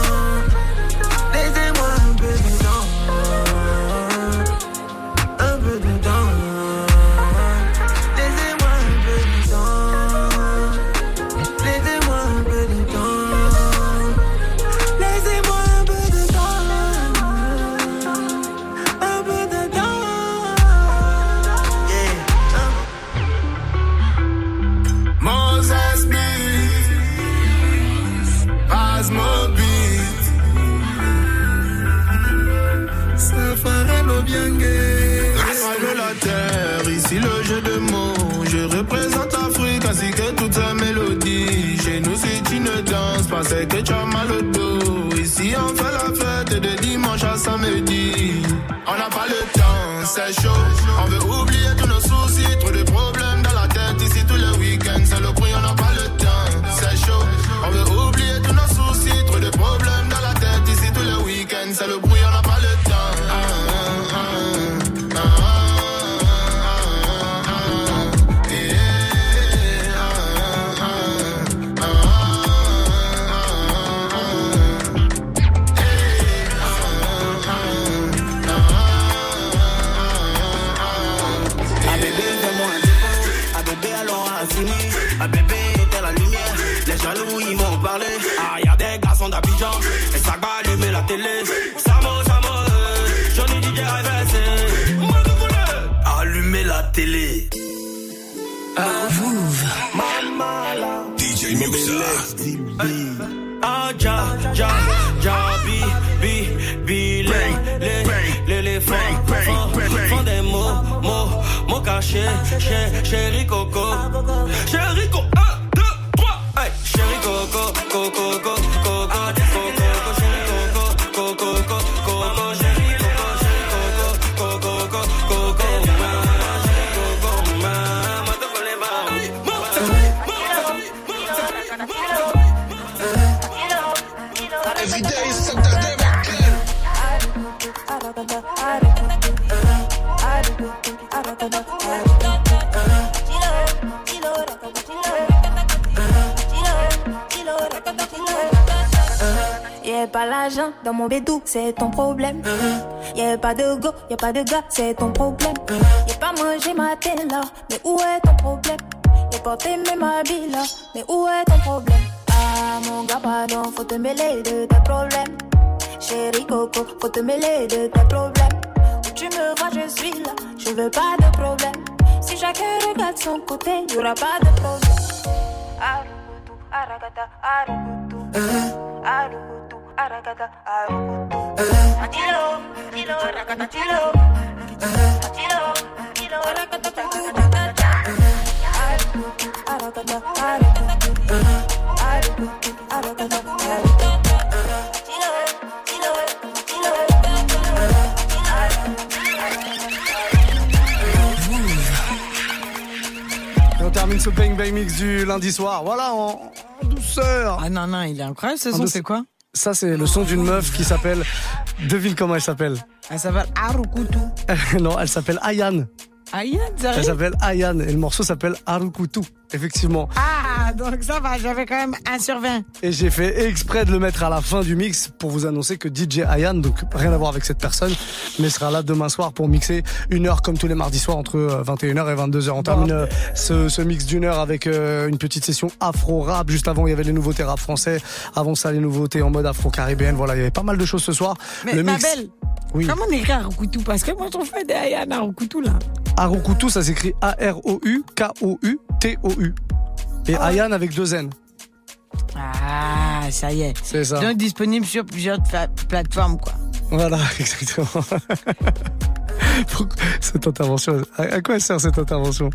Muxa. Ah, ja, ja, ja, bi, bi, bi, font des mots, mots, mots cachés, chez, chéri coco, chéri coco, Dans mon bédou, c'est ton problème. Y'a pas de go, y'a pas de gars, c'est ton problème. Y'a pas mangé ma tête là, mais où est ton problème? Y'a porté même bille là, mais où est ton problème? Ah mon gars, pardon, faut te mêler de tes problèmes. Chérie Coco, faut te mêler de tes problèmes. Où tu me vois, je suis là, je veux pas de problème. Si chacun regarde son côté, y'aura pas de problème. Arukutu, aragata, arukutu. Atilo, atilo, aragata, atilo. Atilo, atilo, aragata, aragata. Arukutu, aragata, arukutu. Arukutu, aragata, arukutu. Atilo, atilo, atilo, Et on termine ce Bang Bang Mix du lundi soir. Voilà, en, en douceur. Ah non, non, il est incroyable ce En son, c'est quoi? Ça, c'est le son d'une meuf qui s'appelle. Devine comment elle s'appelle. Elle s'appelle Arukutu. non, elle s'appelle Ayane. Ayane, Elle s'appelle Ayane et le morceau s'appelle Harukutu, effectivement. Ah, donc ça va, j'avais quand même 1 sur 20. Et j'ai fait exprès de le mettre à la fin du mix pour vous annoncer que DJ Ayane, donc rien à voir avec cette personne, mais sera là demain soir pour mixer une heure comme tous les mardis soirs entre euh, 21h et 22h. On termine euh, ce, ce mix d'une heure avec euh, une petite session afro-rap. Juste avant, il y avait les nouveautés rap français. Avant ça, les nouveautés en mode afro-caribéenne. Voilà, il y avait pas mal de choses ce soir. Mais le mix. belle, Oui. comment on écrit Arukutu? Parce que moi je trouve des Ayane Arukutu là. Harukutu, ça s'écrit A-R-O-U-K-O-U-T-O-U. Et Ayane avec deux N. Ah, ça y est. C'est ça. Donc disponible sur plusieurs plateformes quoi. Voilà, exactement. Cette intervention, à quoi sert cette intervention?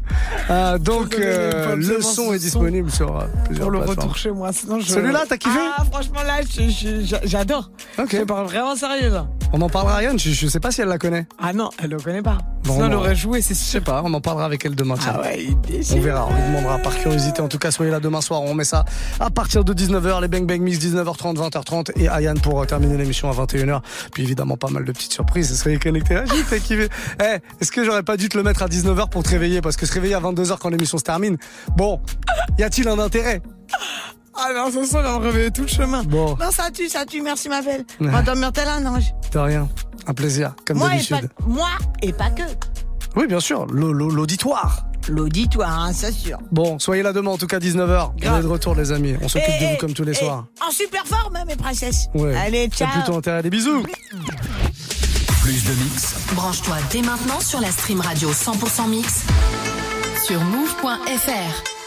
Ah, Donc, euh, le son est disponible sur euh, plusieurs Pour le plateformes. retour chez moi, je. Celui-là, t'as kiffé? Ah, franchement là, je- je- je- j'adore. Ok. Je parle vraiment sérieux là. On en parlera à Yann, je, je sais pas si elle la connaît. Ah non, elle le connaît pas. Bon, sinon elle aurait joué, c'est Je sûr. sais pas, on en parlera avec elle demain. Ah ouais, On verra, on lui demandera par curiosité. En tout cas, soyez là demain soir. On met ça à partir de 19h, les Bang Bang Mix 19h30, 20h30 et Ayane pour terminer l'émission à 21h. Puis évidemment, pas mal de petites surprises. Soyez connectés. Ah, j'ai fait Eh, est-ce que j'aurais pas dû te le mettre à 19h pour te réveiller? Parce que se réveiller à 22h quand l'émission se termine, bon, y a-t-il un intérêt? Ah non, il va me réveiller tout le chemin. Bon. Non, ça tue, ça tue, merci ma belle. On va dormir tel un ange. De rien. Un plaisir, comme Moi et, d'habitude. pas, moi et pas que. Oui, bien sûr, l'au- l'au- l'auditoire. L'auditoire, hein, c'est sûr. Bon, soyez là demain, en tout cas 19h. On est de retour, les amis. On s'occupe de vous comme tous les soirs. En super forme, hein, mes princesses. Ouais. Allez, ciao. plutôt intérêt. Des bisous. Plus de mix. Branche-toi dès maintenant sur la stream radio 100% mix sur move.fr.